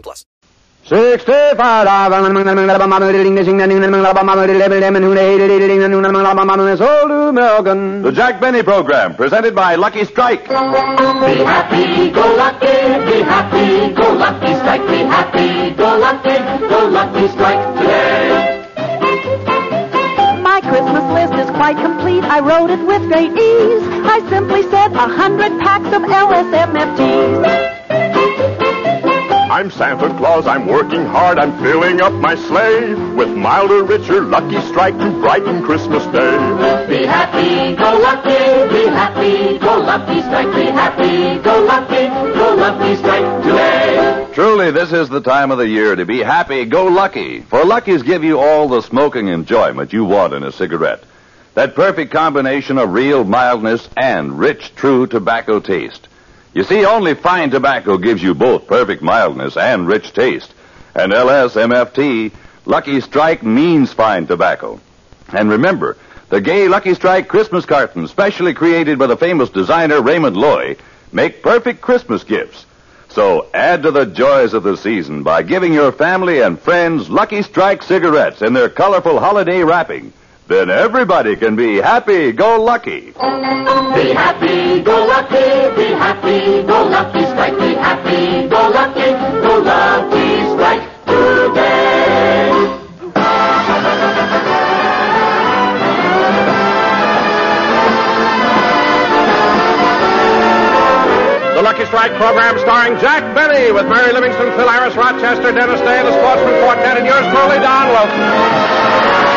plus. The Jack Benny Program, presented by Lucky Strike. Be happy, go lucky, be happy, go lucky, strike, be happy, go lucky, go lucky, strike today. My Christmas list is quite complete. I wrote it with great ease. I simply said a hundred packs of LSMFTs. I'm Santa Claus, I'm working hard, I'm filling up my sleigh with milder, richer, Lucky Strike to brighten Christmas Day. Be happy, go lucky, be happy, go lucky, strike, be happy, go lucky, go lucky, strike today. Truly, this is the time of the year to be happy go lucky. For Lucky's give you all the smoking enjoyment you want in a cigarette. That perfect combination of real mildness and rich, true tobacco taste. You see, only fine tobacco gives you both perfect mildness and rich taste. And LSMFT, Lucky Strike means fine tobacco. And remember, the gay Lucky Strike Christmas cartons, specially created by the famous designer Raymond Loewy, make perfect Christmas gifts. So add to the joys of the season by giving your family and friends Lucky Strike cigarettes in their colorful holiday wrapping. Then everybody can be happy go lucky. Be happy, go lucky, be happy, go lucky, strike, be happy, go lucky, go lucky, strike today. The Lucky Strike program starring Jack Benny with Mary Livingstone, Phil Harris, Rochester, Dennis Day, and the Sportsmen Quartet, and yours truly, Don Wilson.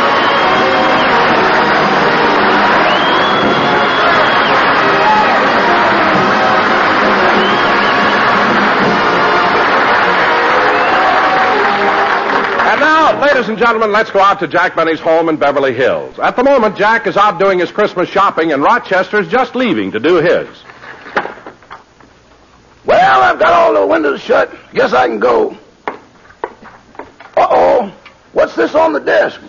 Ladies and gentlemen, let's go out to Jack Benny's home in Beverly Hills. At the moment, Jack is out doing his Christmas shopping, and Rochester's just leaving to do his. Well, I've got all the windows shut. Guess I can go. Uh-oh. What's this on the desk?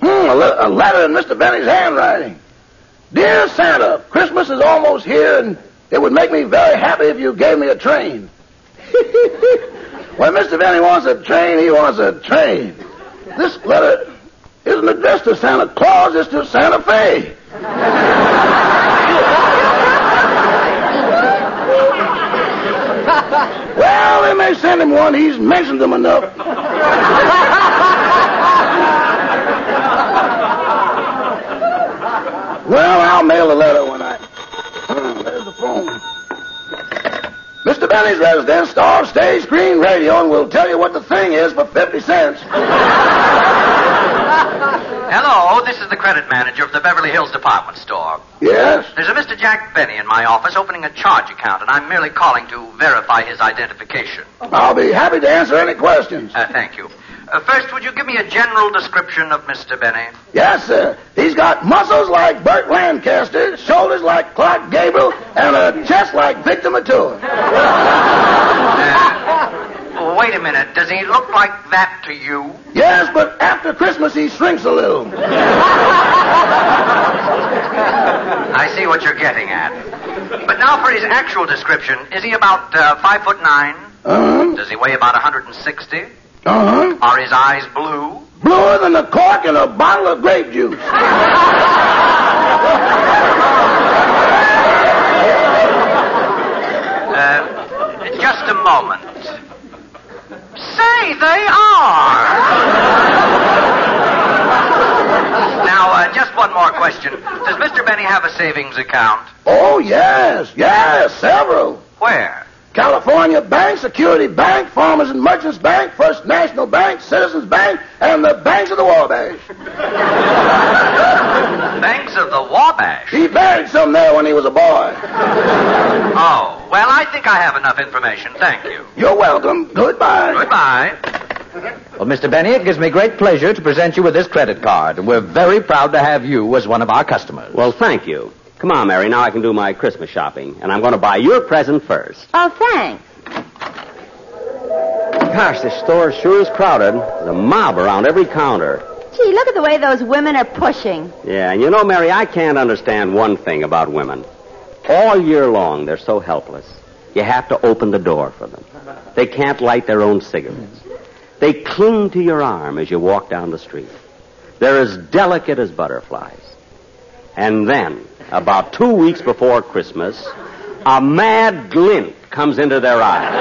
Hmm, a, le- a letter in Mr. Benny's handwriting. Dear Santa, Christmas is almost here, and it would make me very happy if you gave me a train. when Mr. Benny wants a train, he wants a train. This letter isn't addressed to Santa Claus, it's to Santa Fe. well, they may send him one. He's mentioned them enough. well, I'll mail the letter when I. Hmm, there's the phone. Mr. Benny's residence, star, stage, screen, radio, and we'll tell you what the thing is for 50 cents. Hello, this is the credit manager of the Beverly Hills department store. Yes? There's a Mr. Jack Benny in my office opening a charge account, and I'm merely calling to verify his identification. I'll be happy to answer any questions. Uh, thank you. Uh, first, would you give me a general description of Mr. Benny? Yes, sir. He's got muscles like Burt Lancaster, shoulders like Clark Gable, and a chest like Victor Mature. Uh, wait a minute. Does he look like that to you? Yes, but after Christmas he shrinks a little. I see what you're getting at. But now for his actual description. Is he about uh, five foot nine? Uh-huh. Does he weigh about 160? Uh-huh. Are his eyes blue? Bluer than the cork in a bottle of grape juice. Uh, just a moment. Say, they are. now, uh, just one more question. Does Mr. Benny have a savings account? Oh, yes, yes, several. Where? California Bank, Security Bank, Farmers and Merchants Bank, First National Bank, Citizens Bank, and the Banks of the Wabash. Banks of the Wabash. He buried some there when he was a boy. Oh, well, I think I have enough information. Thank you. You're welcome. Goodbye. Goodbye. Well, Mr. Benny, it gives me great pleasure to present you with this credit card. We're very proud to have you as one of our customers. Well, thank you. Come on, Mary. Now I can do my Christmas shopping. And I'm going to buy your present first. Oh, thanks. Gosh, this store sure is crowded. There's a mob around every counter. Gee, look at the way those women are pushing. Yeah, and you know, Mary, I can't understand one thing about women. All year long, they're so helpless. You have to open the door for them. They can't light their own cigarettes. They cling to your arm as you walk down the street. They're as delicate as butterflies. And then, about two weeks before Christmas, a mad glint comes into their eyes.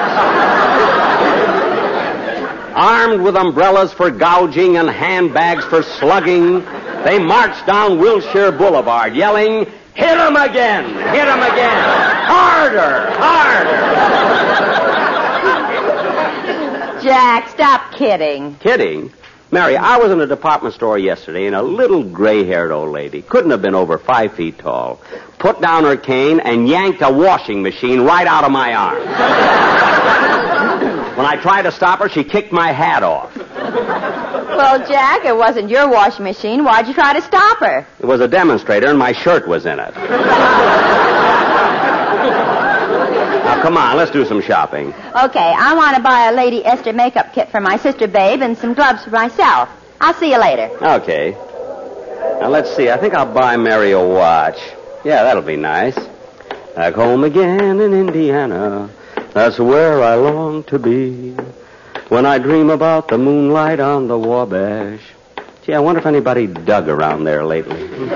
Armed with umbrellas for gouging and handbags for slugging, they march down Wilshire Boulevard yelling, Hit 'em again! Hit 'em again! Harder! Harder! Jack, stop kidding. Kidding? Mary, I was in a department store yesterday, and a little gray-haired old lady, couldn't have been over five feet tall, put down her cane and yanked a washing machine right out of my arm. when I tried to stop her, she kicked my hat off. Well, Jack, it wasn't your washing machine. Why'd you try to stop her? It was a demonstrator, and my shirt was in it. Now, come on, let's do some shopping. Okay, I want to buy a Lady Esther makeup kit for my sister Babe and some gloves for myself. I'll see you later. Okay. Now, let's see. I think I'll buy Mary a watch. Yeah, that'll be nice. Back home again in Indiana. That's where I long to be. When I dream about the moonlight on the Wabash. Gee, I wonder if anybody dug around there lately. oh,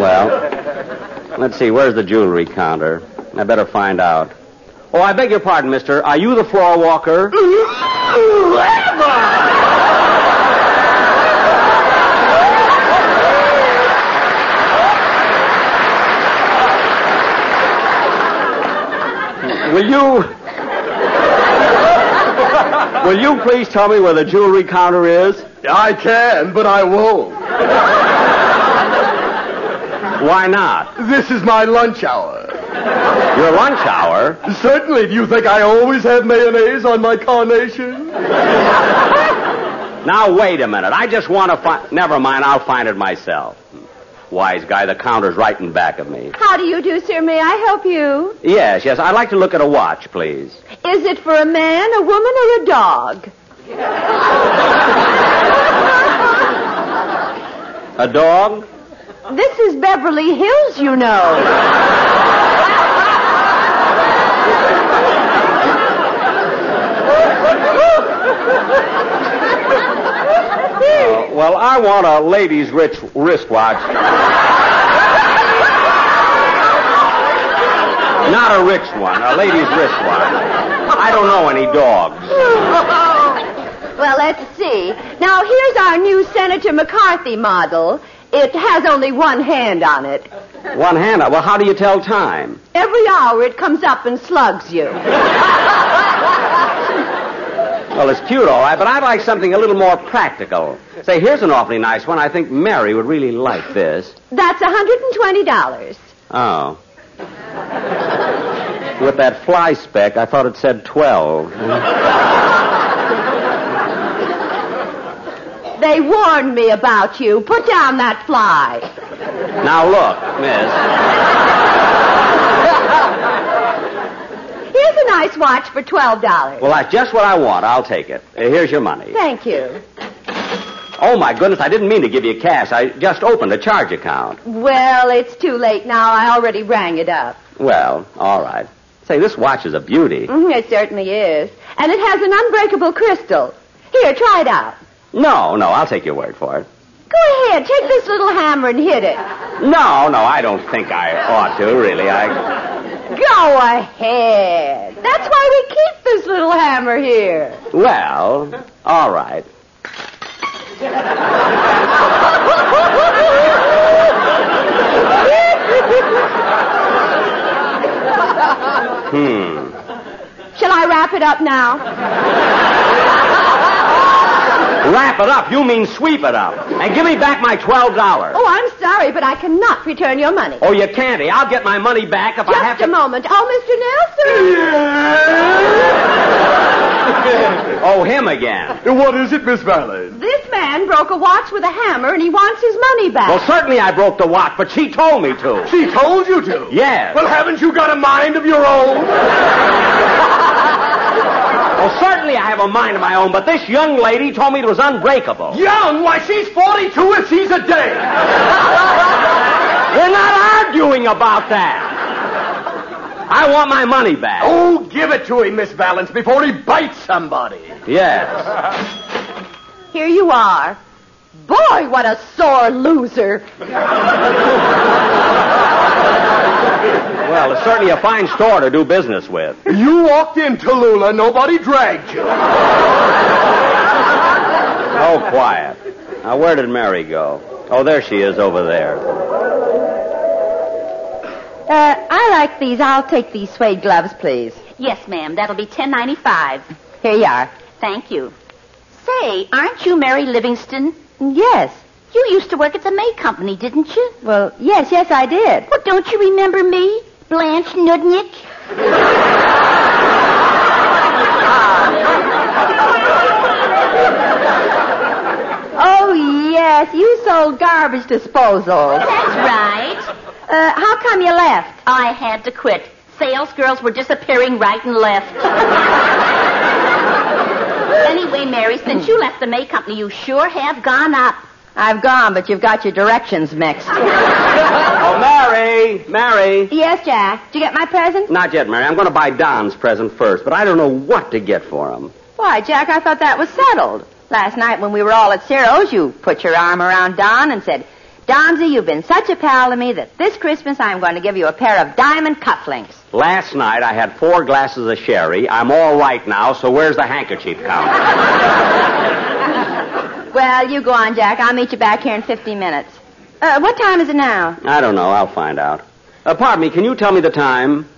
well. Let's see, where's the jewelry counter? I better find out. Oh, I beg your pardon, mister. Are you the floor walker? Will you. Will you please tell me where the jewelry counter is? I can, but I won't. Why not? This is my lunch hour. Your lunch hour? Certainly. Do you think I always have mayonnaise on my carnation? Now, wait a minute. I just want to find. Never mind, I'll find it myself. Wise guy, the counter's right in back of me. How do you do, sir? May I help you? Yes, yes. I'd like to look at a watch, please. Is it for a man, a woman, or a dog? A dog? This is Beverly Hills, you know. Uh, well, I want a lady's rich wristwatch. Not a rich one, a lady's wristwatch. I don't know any dogs. well, let's see. Now, here's our new Senator McCarthy model. It has only one hand on it. One hand. Well, how do you tell time? Every hour it comes up and slugs you. Well, it's cute, all right, but I'd like something a little more practical. Say, here's an awfully nice one. I think Mary would really like this. That's $120. Oh. With that fly speck, I thought it said 12. They warned me about you. Put down that fly. Now, look, miss. Here's a nice watch for $12. Well, that's just what I want. I'll take it. Uh, Here's your money. Thank you. Oh, my goodness, I didn't mean to give you cash. I just opened a charge account. Well, it's too late now. I already rang it up. Well, all right. Say, this watch is a beauty. Mhm, it certainly is. And it has an unbreakable crystal. Here, try it out. No, no, I'll take your word for it. Go ahead. Take this little hammer and hit it. No, no, I don't think I ought to, really. I. Go ahead. That's why we keep this little hammer here. Well, all right. Hmm. Shall I wrap it up now? Wrap it up. You mean sweep it up. And give me back my $12. Oh, I'm sorry, but I cannot return your money. Oh, you can't. Eh? I'll get my money back if Just I have to. Just a to. moment. Oh, Mr. Nelson! Oh, him again. What is it, Miss Valley? this man broke a watch with a hammer and he wants his money back. Well, certainly I broke the watch, but she told me to. She told you to? Yes. Well, haven't you got a mind of your own? Well, certainly I have a mind of my own, but this young lady told me it was unbreakable. Young? Why, she's 42 if she's a day. We're not arguing about that. I want my money back. Oh, give it to him, Miss Valence, before he bites somebody. Yes. Here you are. Boy, what a sore loser. Well, it's certainly a fine store to do business with. You walked in, Tallulah. Nobody dragged you. Oh, quiet. Now, where did Mary go? Oh, there she is over there. Uh, I like these. I'll take these suede gloves, please. Yes, ma'am. That'll be ten ninety five. Here you are. Thank you. Say, aren't you Mary Livingstone? Yes. You used to work at the May Company, didn't you? Well, yes, yes, I did. Well, don't you remember me? Blanche Nudnik? Oh, yes, you sold garbage disposal. That's right. Uh, how come you left? I had to quit. Sales girls were disappearing right and left. anyway, Mary, since you left the May Company, you sure have gone up. I've gone, but you've got your directions mixed. Oh, Mary! Mary! yes, Jack. Did you get my present? Not yet, Mary. I'm going to buy Don's present first, but I don't know what to get for him. Why, Jack, I thought that was settled. Last night when we were all at Ciro's, you put your arm around Don and said, Donzy, you've been such a pal to me that this Christmas I'm going to give you a pair of diamond cufflinks. Last night I had four glasses of sherry. I'm all right now, so where's the handkerchief count? Well, you go on, Jack. I'll meet you back here in 50 minutes. Uh, what time is it now? I don't know. I'll find out. Uh, pardon me, can you tell me the time?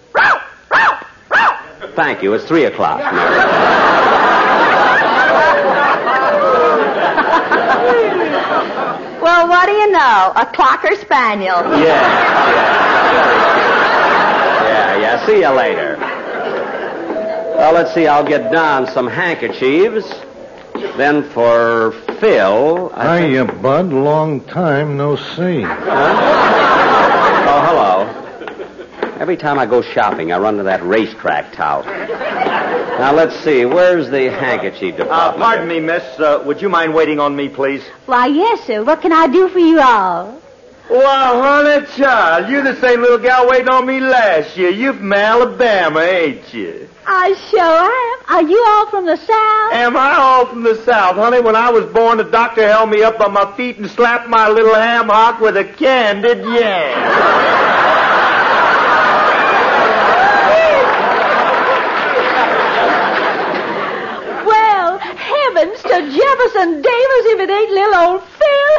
Thank you. It's three o'clock. Well, what do you know? A Clocker Spaniel. Yeah. Yeah, yeah. See you later. Well, let's see. I'll get Don some handkerchiefs. Then for Phil. I Hiya, Bud. Long time no see. Oh, hello. Every time I go shopping, I run to that racetrack tout. Now, let's see. Where's the handkerchief Uh, department? pardon me, miss. Uh, would you mind waiting on me, please? Why, yes, sir. What can I do for you all? Well, honey child, you're the same little gal waiting on me last year. You from Alabama, ain't you? I sure am. Are you all from the South? Am I all from the South, honey? When I was born, the doctor held me up on my feet and slapped my little ham hock with a candied yam. Well, heavens to Jefferson Davis if it ain't little old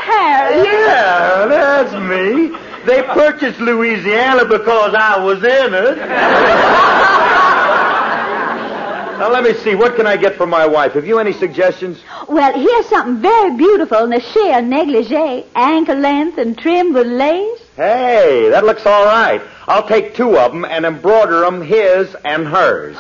Harris. Yeah, that's me. They purchased Louisiana because I was in it. now, let me see. What can I get for my wife? Have you any suggestions? Well, here's something very beautiful in a sheer negligee, ankle length and trimmed with lace. Hey, that looks all right. I'll take two of them and embroider them his and hers.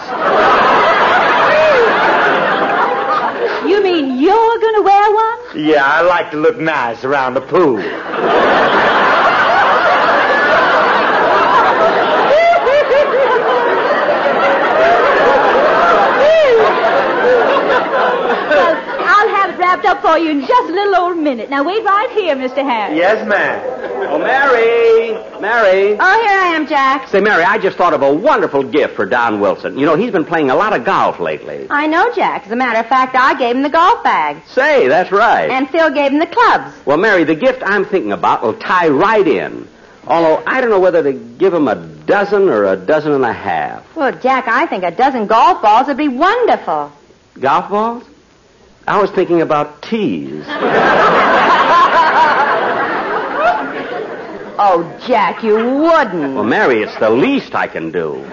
You're going to wear one? Yeah, I like to look nice around the pool. well, I'll have it wrapped up for you in just a little old minute. Now, wait right here, Mr. Harris. Yes, ma'am. Oh, Mary! Mary! Oh, here I am, Jack. Say, Mary, I just thought of a wonderful gift for Don Wilson. You know, he's been playing a lot of golf lately. I know, Jack. As a matter of fact, I gave him the golf bag. Say, that's right. And Phil gave him the clubs. Well, Mary, the gift I'm thinking about will tie right in. Although I don't know whether to give him a dozen or a dozen and a half. Well, Jack, I think a dozen golf balls would be wonderful. Golf balls? I was thinking about tees. Oh, Jack, you wouldn't. Well, Mary, it's the least I can do.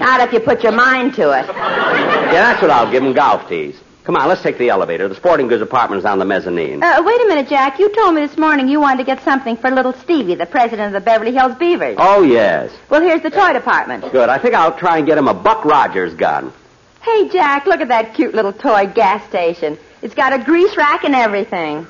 Not if you put your mind to it. Yeah, that's what I'll give him, golf tees. Come on, let's take the elevator. The sporting goods apartment is on the mezzanine. Uh, wait a minute, Jack. You told me this morning you wanted to get something for little Stevie, the president of the Beverly Hills Beavers. Oh, yes. Well, here's the toy department. Good. I think I'll try and get him a Buck Rogers gun. Hey, Jack, look at that cute little toy gas station. It's got a grease rack and everything.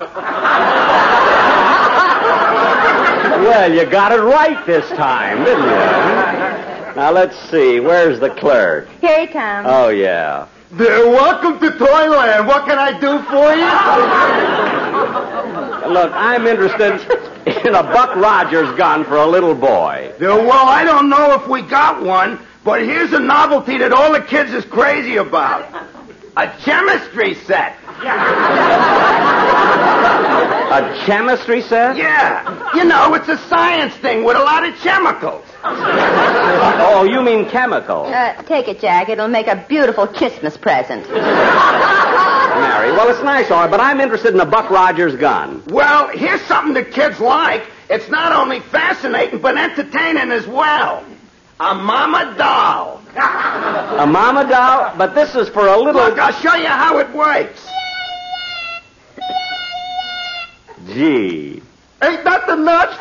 Well, you got it right this time, didn't you? Now, let's see. Where's the clerk? Here he comes. Oh, yeah. There, welcome to Toyland. What can I do for you? Look, I'm interested in a Buck Rogers gun for a little boy. Yeah, well, I don't know if we got one, but here's a novelty that all the kids is crazy about. A chemistry set. A chemistry set? Yeah. You know, it's a science thing with a lot of chemicals. Oh, you mean chemical. Uh, take it, Jack. It'll make a beautiful Christmas present. Mary. Well, it's nice, all right, but I'm interested in a Buck Rogers gun. Well, here's something the kids like. It's not only fascinating, but entertaining as well. A mama doll. A mama doll? But this is for a little. Look, I'll show you how it works. Gee. Ain't that the nuts?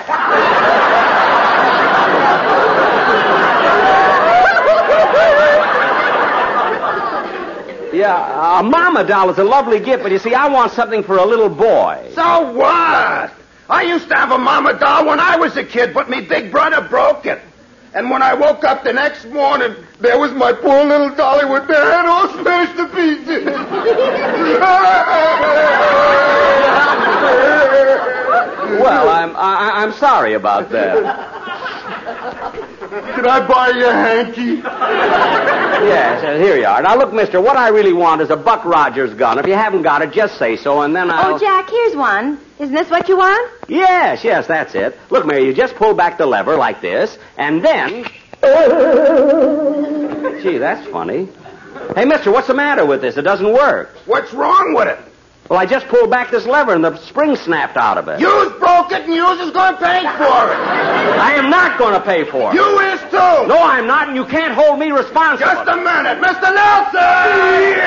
Yeah, a mama doll is a lovely gift, but you see, I want something for a little boy. So what? I used to have a mama doll when I was a kid, but me big brother broke it. And when I woke up the next morning, there was my poor little dolly with the head all smashed to pieces. Well, I'm I, I'm sorry about that. Can I buy you a hanky? Yes, uh, here you are. Now, look, mister, what I really want is a Buck Rogers gun. If you haven't got it, just say so, and then I'll... Oh, Jack, here's one. Isn't this what you want? Yes, yes, that's it. Look, Mary, you just pull back the lever like this, and then... Gee, that's funny. Hey, mister, what's the matter with this? It doesn't work. What's wrong with it? Well, I just pulled back this lever and the spring snapped out of it. Yous broke it and yous is going to pay for it. I am not going to pay for it. You is too. No, I'm not, and you can't hold me responsible. Just a minute. Mr. Nelson!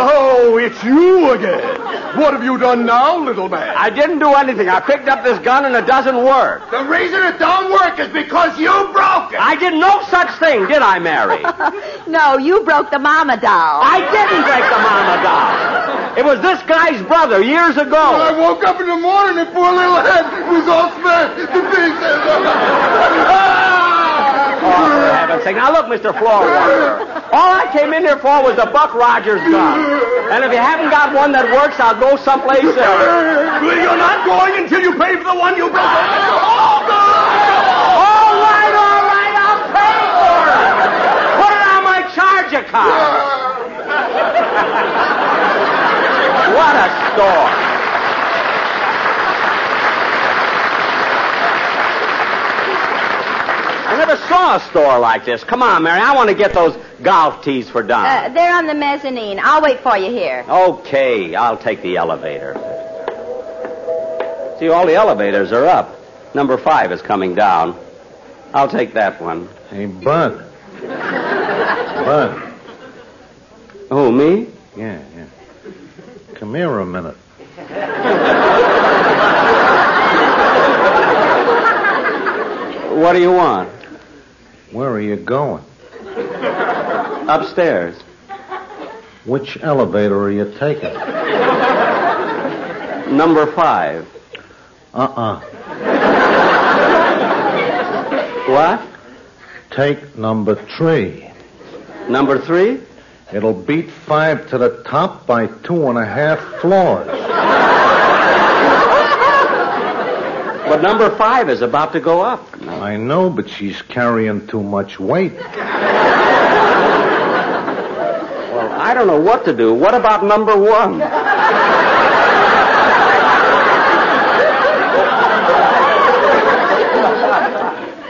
Oh, it's you again. What have you done now, little man? I didn't do anything. I picked up this gun and it doesn't work. The reason it don't work is because you broke it. I did no such thing, did I, Mary? no, you broke the mama doll. I didn't break the mama doll. It was this guy's brother years ago. I woke up in the morning and poor little head was all smashed to pieces. Oh, for heaven's sake. Now, look, Mr. Floor Walker. All I came in here for was a Buck Rogers gun. And if you haven't got one that works, I'll go someplace else. You're not going until you pay for the one you broke. All right, all right, I'll pay for it. Put it on my charge account. what a store. Never saw a store like this. Come on, Mary. I want to get those golf tees for Don. Uh, they're on the mezzanine. I'll wait for you here. Okay, I'll take the elevator. See, all the elevators are up. Number five is coming down. I'll take that one. Hey, Bud. Bud. Oh, me? Yeah, yeah. Come here a minute. What do you want? Where are you going? Upstairs. Which elevator are you taking? Number five. Uh-uh. What? Take number three. Number three? It'll beat five to the top by two and a half floors. But number five is about to go up. I know, but she's carrying too much weight. Well, I don't know what to do. What about number one?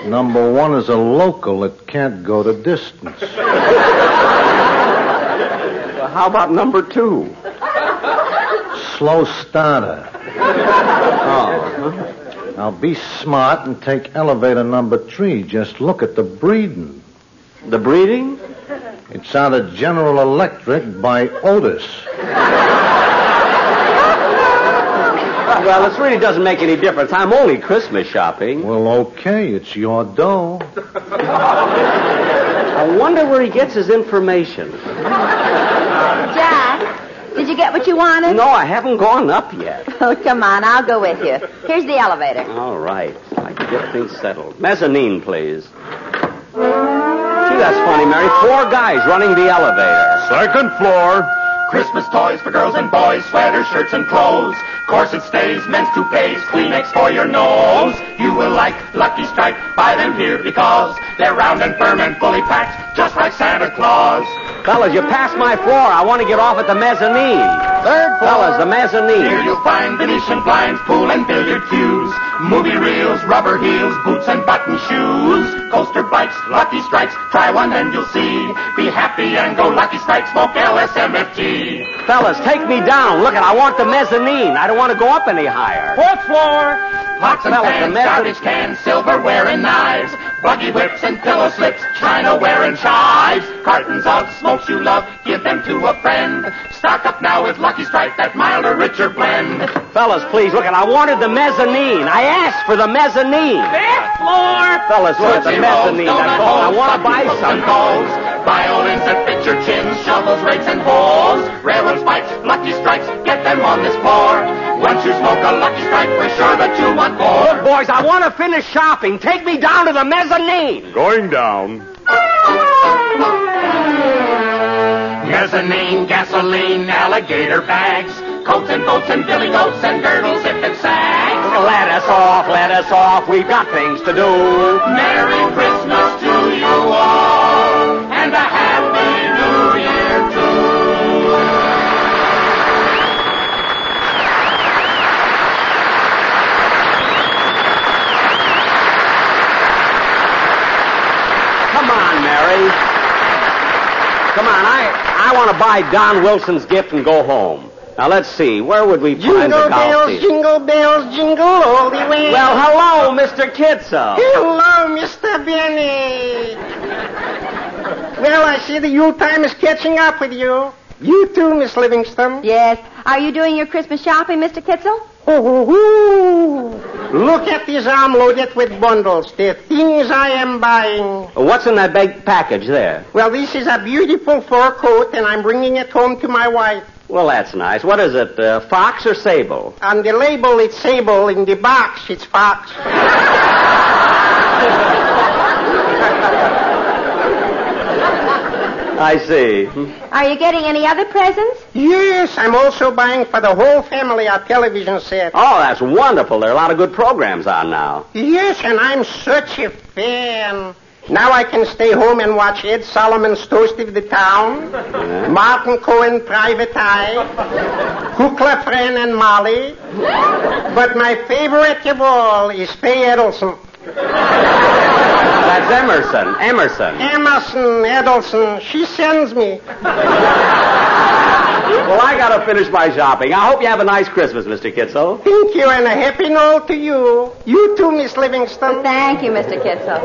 Number one is a local that can't go the distance. Well, how about number two? Slow starter. Oh. Uh-huh. Now be smart and take elevator number three. Just look at the breeding. The breeding? It's out of General Electric by Otis. Well, this really doesn't make any difference. I'm only Christmas shopping. Well, okay, it's your dough. I wonder where he gets his information. Jack, did you get what you wanted? No, I haven't gone up yet. Oh, come on, I'll go with you. Here's the elevator. All right. I can get things settled. Mezzanine, please. Gee, that's funny, Mary. Four guys running the elevator. Second floor. Christmas toys for girls and boys, sweaters, shirts, and clothes. Corset stays, men's toupees, Kleenex for your nose. You will like Lucky Strike. Buy them here because they're round and firm and fully packed, just like Santa Claus. Fellas, you passed my floor. I want to get off at the mezzanine. Third floor. Fellas, the mezzanine. Here you'll find Venetian blinds, pool and billiard cues, movie reels, rubber heels, boots and button shoes, coaster bikes, Lucky Strikes. Try one and you'll see. Be happy and go Lucky Strike. Smoke LSMFT. Fellas, take me down. Look, at, I want the mezzanine. I don't want to go up any higher. Fourth floor. Pots and Fellas, pans, garbage cans, silverware and knives, buggy whips and pillow slips, chinaware and chives, cartons of smokes you love, give them to a friend. Stock up now with Lucky Strike, that milder, richer blend. Fellas, please, look, at. I wanted the mezzanine. I asked for the mezzanine. Fifth floor. Fellas, look at the Tootsie Rolls, mezzanine. donut I want to buy books and some. balls, violins that fit your chins, shovels, rakes, and hoes, railroad spikes, Lucky Strikes, get them on this floor. Once you smoke a Lucky Strike, we're sure that you want more. Look, boys, I want to finish shopping. Take me down to the mezzanine. Going down. Mezzanine, gasoline, alligator bags, coats and boats and billy goats and girdles if it sags. Oh, let us off, let us off. We've got things to do. Merry Christmas to you all, and a Happy New Year too. Come on, Mary. Come on, I, I want to buy Don Wilson's gift and go home. Now, let's see. Where would we find the Jingle golf bells, tee? jingle bells, jingle all the way. Well, hello, Mr. Kitzel. Hello, Mr. Benny. well, I see the Yule time is catching up with you. You too, Miss Livingstone. Yes. Are you doing your Christmas shopping, Mr. Kitzel? Look at this arm loaded with bundles. The things I am buying. What's in that big package there? Well, this is a beautiful fur coat, and I'm bringing it home to my wife. Well, that's nice. What is it, uh, fox or sable? On the label, it's sable. In the box, it's fox. I see. Are you getting any other presents? Yes, I'm also buying for the whole family a television set. Oh, that's wonderful. There are a lot of good programs on now. Yes, and I'm such a fan. Now I can stay home and watch Ed Solomon's Toast of the Town, Martin Cohen Private Eye, Kukla Fren and Molly. But my favorite of all is Faye Edelson. That's Emerson. Emerson. Emerson Edelson, she sends me. Well, I got to finish my shopping. I hope you have a nice Christmas, Mr. Kitzel. Thank you, and a happy Noel to you. You too, Miss Livingstone. Thank you, Mr. Kitzel.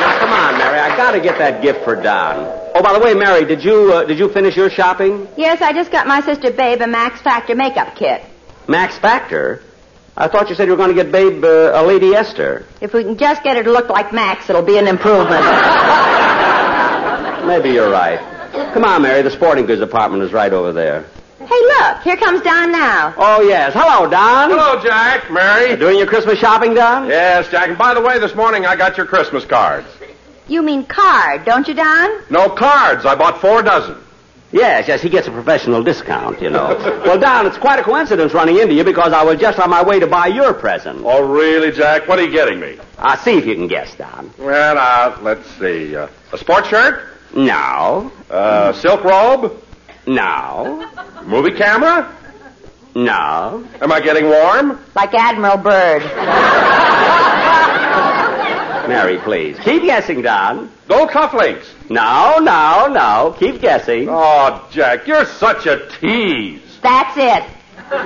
Now, come on, Mary. I got to get that gift for Don. Oh, by the way, Mary, did you uh, did you finish your shopping? Yes, I just got my sister Babe a Max Factor makeup kit. Max Factor. I thought you said you were going to get Babe uh, a Lady Esther. If we can just get her to look like Max, it'll be an improvement. Maybe you're right. Come on, Mary. The sporting goods department is right over there. hey, look, here comes Don now. Oh yes. Hello, Don. Hello, Jack, Mary. Doing your Christmas shopping, Don? Yes, Jack. And by the way, this morning I got your Christmas cards. You mean card, don't you, Don? No cards. I bought four dozen. Yes, yes, he gets a professional discount, you know. well, Don, it's quite a coincidence running into you because I was just on my way to buy your present. Oh, really, Jack? What are you getting me? Uh, see if you can guess, Don. Well, uh, let's see. Uh, a sports shirt? No. Uh, silk robe? No. Movie camera? No. Am I getting warm? Like Admiral Byrd. Mary, please. Keep guessing, Don. Gold cufflinks. No, no, no. Keep guessing. Oh, Jack, you're such a tease. That's it. Mary.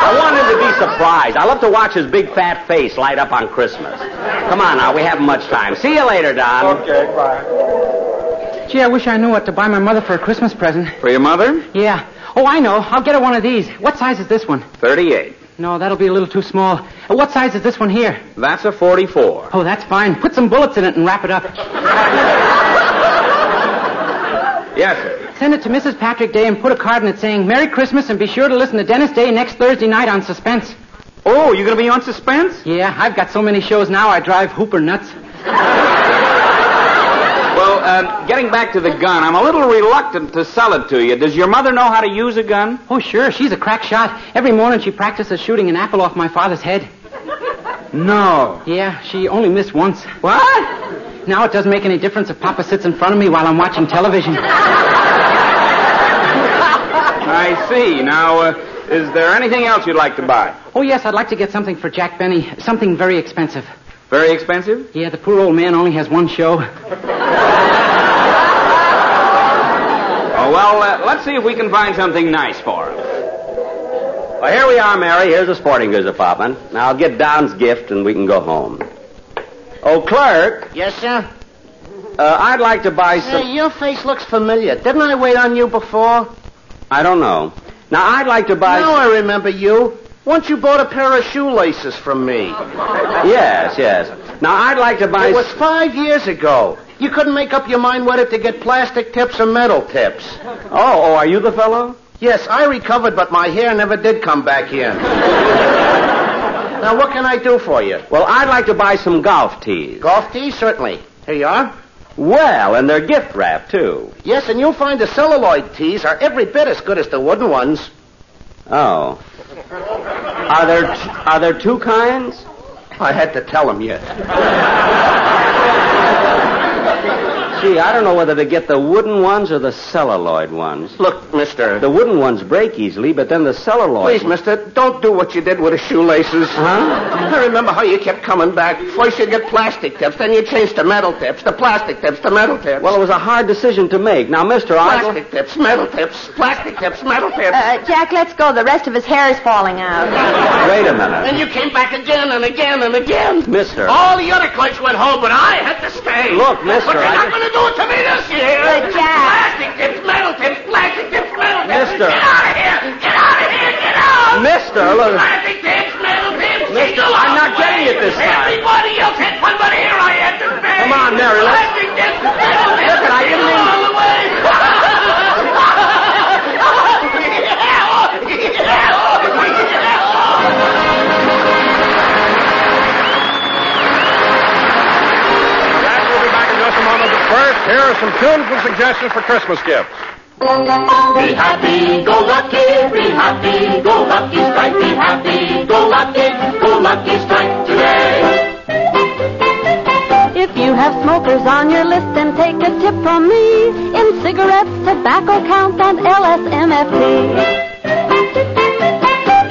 I want him to be surprised. I love to watch his big fat face light up on Christmas. Come on now, we haven't much time. See you later, Don. Okay, bye. Gee, I wish I knew what to buy my mother for a Christmas present. For your mother? Yeah. Oh, I know. I'll get her one of these. What size is this one? 38. No, that'll be a little too small. Uh, what size is this one here? That's a 44. Oh, that's fine. Put some bullets in it and wrap it up. Yes, sir. Send it to Mrs. Patrick Day and put a card in it saying, Merry Christmas and be sure to listen to Dennis Day next Thursday night on Suspense. Oh, you're going to be on Suspense? Yeah, I've got so many shows now I drive Hooper nuts. Uh, getting back to the gun, I'm a little reluctant to sell it to you. Does your mother know how to use a gun? Oh, sure. She's a crack shot. Every morning she practices shooting an apple off my father's head. No. Yeah, she only missed once. What? Now it doesn't make any difference if Papa sits in front of me while I'm watching television. I see. Now, uh, is there anything else you'd like to buy? Oh, yes, I'd like to get something for Jack Benny. Something very expensive. Very expensive? Yeah, the poor old man only has one show. Oh, well, uh, let's see if we can find something nice for him. Well, here we are, Mary. Here's the sporting goods department. Now, I'll get Don's gift and we can go home. Oh, clerk, Yes, sir? uh, I'd like to buy some. Hey, your face looks familiar. Didn't I wait on you before? I don't know. Now, I'd like to buy. Now I remember you. Once you bought a pair of shoelaces from me. Yes, yes. Now, I'd like to buy. It was five years ago. You couldn't make up your mind whether to get plastic tips or metal tips. Oh, oh, are you the fellow? Yes, I recovered, but my hair never did come back in. now, what can I do for you? Well, I'd like to buy some golf tees. Golf tees? Certainly. Here you are. Well, and they're gift wrapped, too. Yes, and you'll find the celluloid tees are every bit as good as the wooden ones. Oh. Are there t- are there two kinds? I had to tell him yet. Gee, I don't know whether to get the wooden ones or the celluloid ones. Look, mister. The wooden ones break easily, but then the celluloid. Please, mister, don't do what you did with the shoelaces. Huh? I remember how you kept coming back. First you get plastic tips, then you changed to metal tips, the plastic tips, to metal tips. Well, it was a hard decision to make. Now, Mister, I. Plastic tips, metal tips, plastic tips, metal tips. Uh, Jack, let's go. The rest of his hair is falling out. Wait a minute. and you came back again and again and again. Mister. All the other clerks went home, but I had to stay. Look, mister, But you're I not going to do it to year. But, Jack. Plastic tips, metal tips, plastic tips, metal tips. Mister. Get out of here. Get out of here. Get out. Mister, look. Plastic tips, metal tips. Mister, I'm not getting it this time. Everybody else had one, but here I had to stay. Come on, Mary, Plastic tips, metal tips. Look, I didn't mean- along the way. first, here are some tunes and suggestions for Christmas gifts. Be happy, go lucky, be happy, go lucky strike, be happy, go lucky, go lucky strike today. If you have smokers on your list, then take a tip from me. In cigarettes, tobacco count, and LSMFT.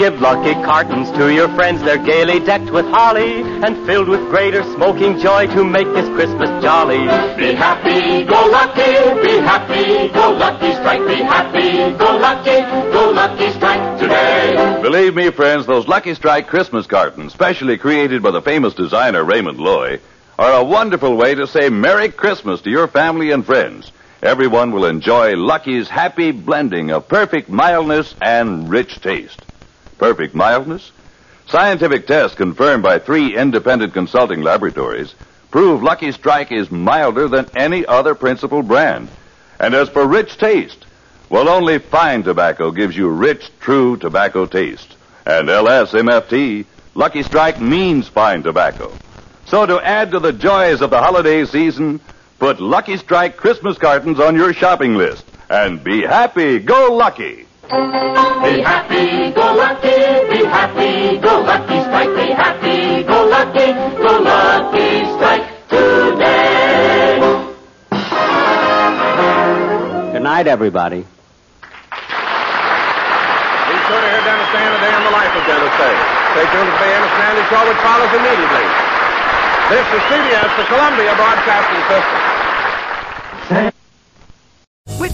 Give lucky cartons to your friends. They're gaily decked with holly and filled with greater smoking joy to make this Christmas jolly. Be happy, go lucky, be happy, go lucky strike, be happy, go lucky, go lucky strike today. Believe me, friends, those Lucky Strike Christmas cartons, specially created by the famous designer Raymond Loewy, are a wonderful way to say Merry Christmas to your family and friends. Everyone will enjoy Lucky's happy blending of perfect mildness and rich taste. Perfect mildness? Scientific tests confirmed by three independent consulting laboratories prove Lucky Strike is milder than any other principal brand. And as for rich taste, well, only fine tobacco gives you rich, true tobacco taste. And LSMFT, Lucky Strike means fine tobacco. So to add to the joys of the holiday season, Put Lucky Strike Christmas cartons on your shopping list and be happy. Go Lucky. Be happy, go lucky, be happy, go lucky strike, be happy, go lucky, go lucky strike today. Good night, everybody. Be sure to hear Dennis Day today on the life of Dennis Day. Stay tuned to the Amos 'n' Andy Show, which follows immediately. This is CBS, the Columbia Broadcasting System.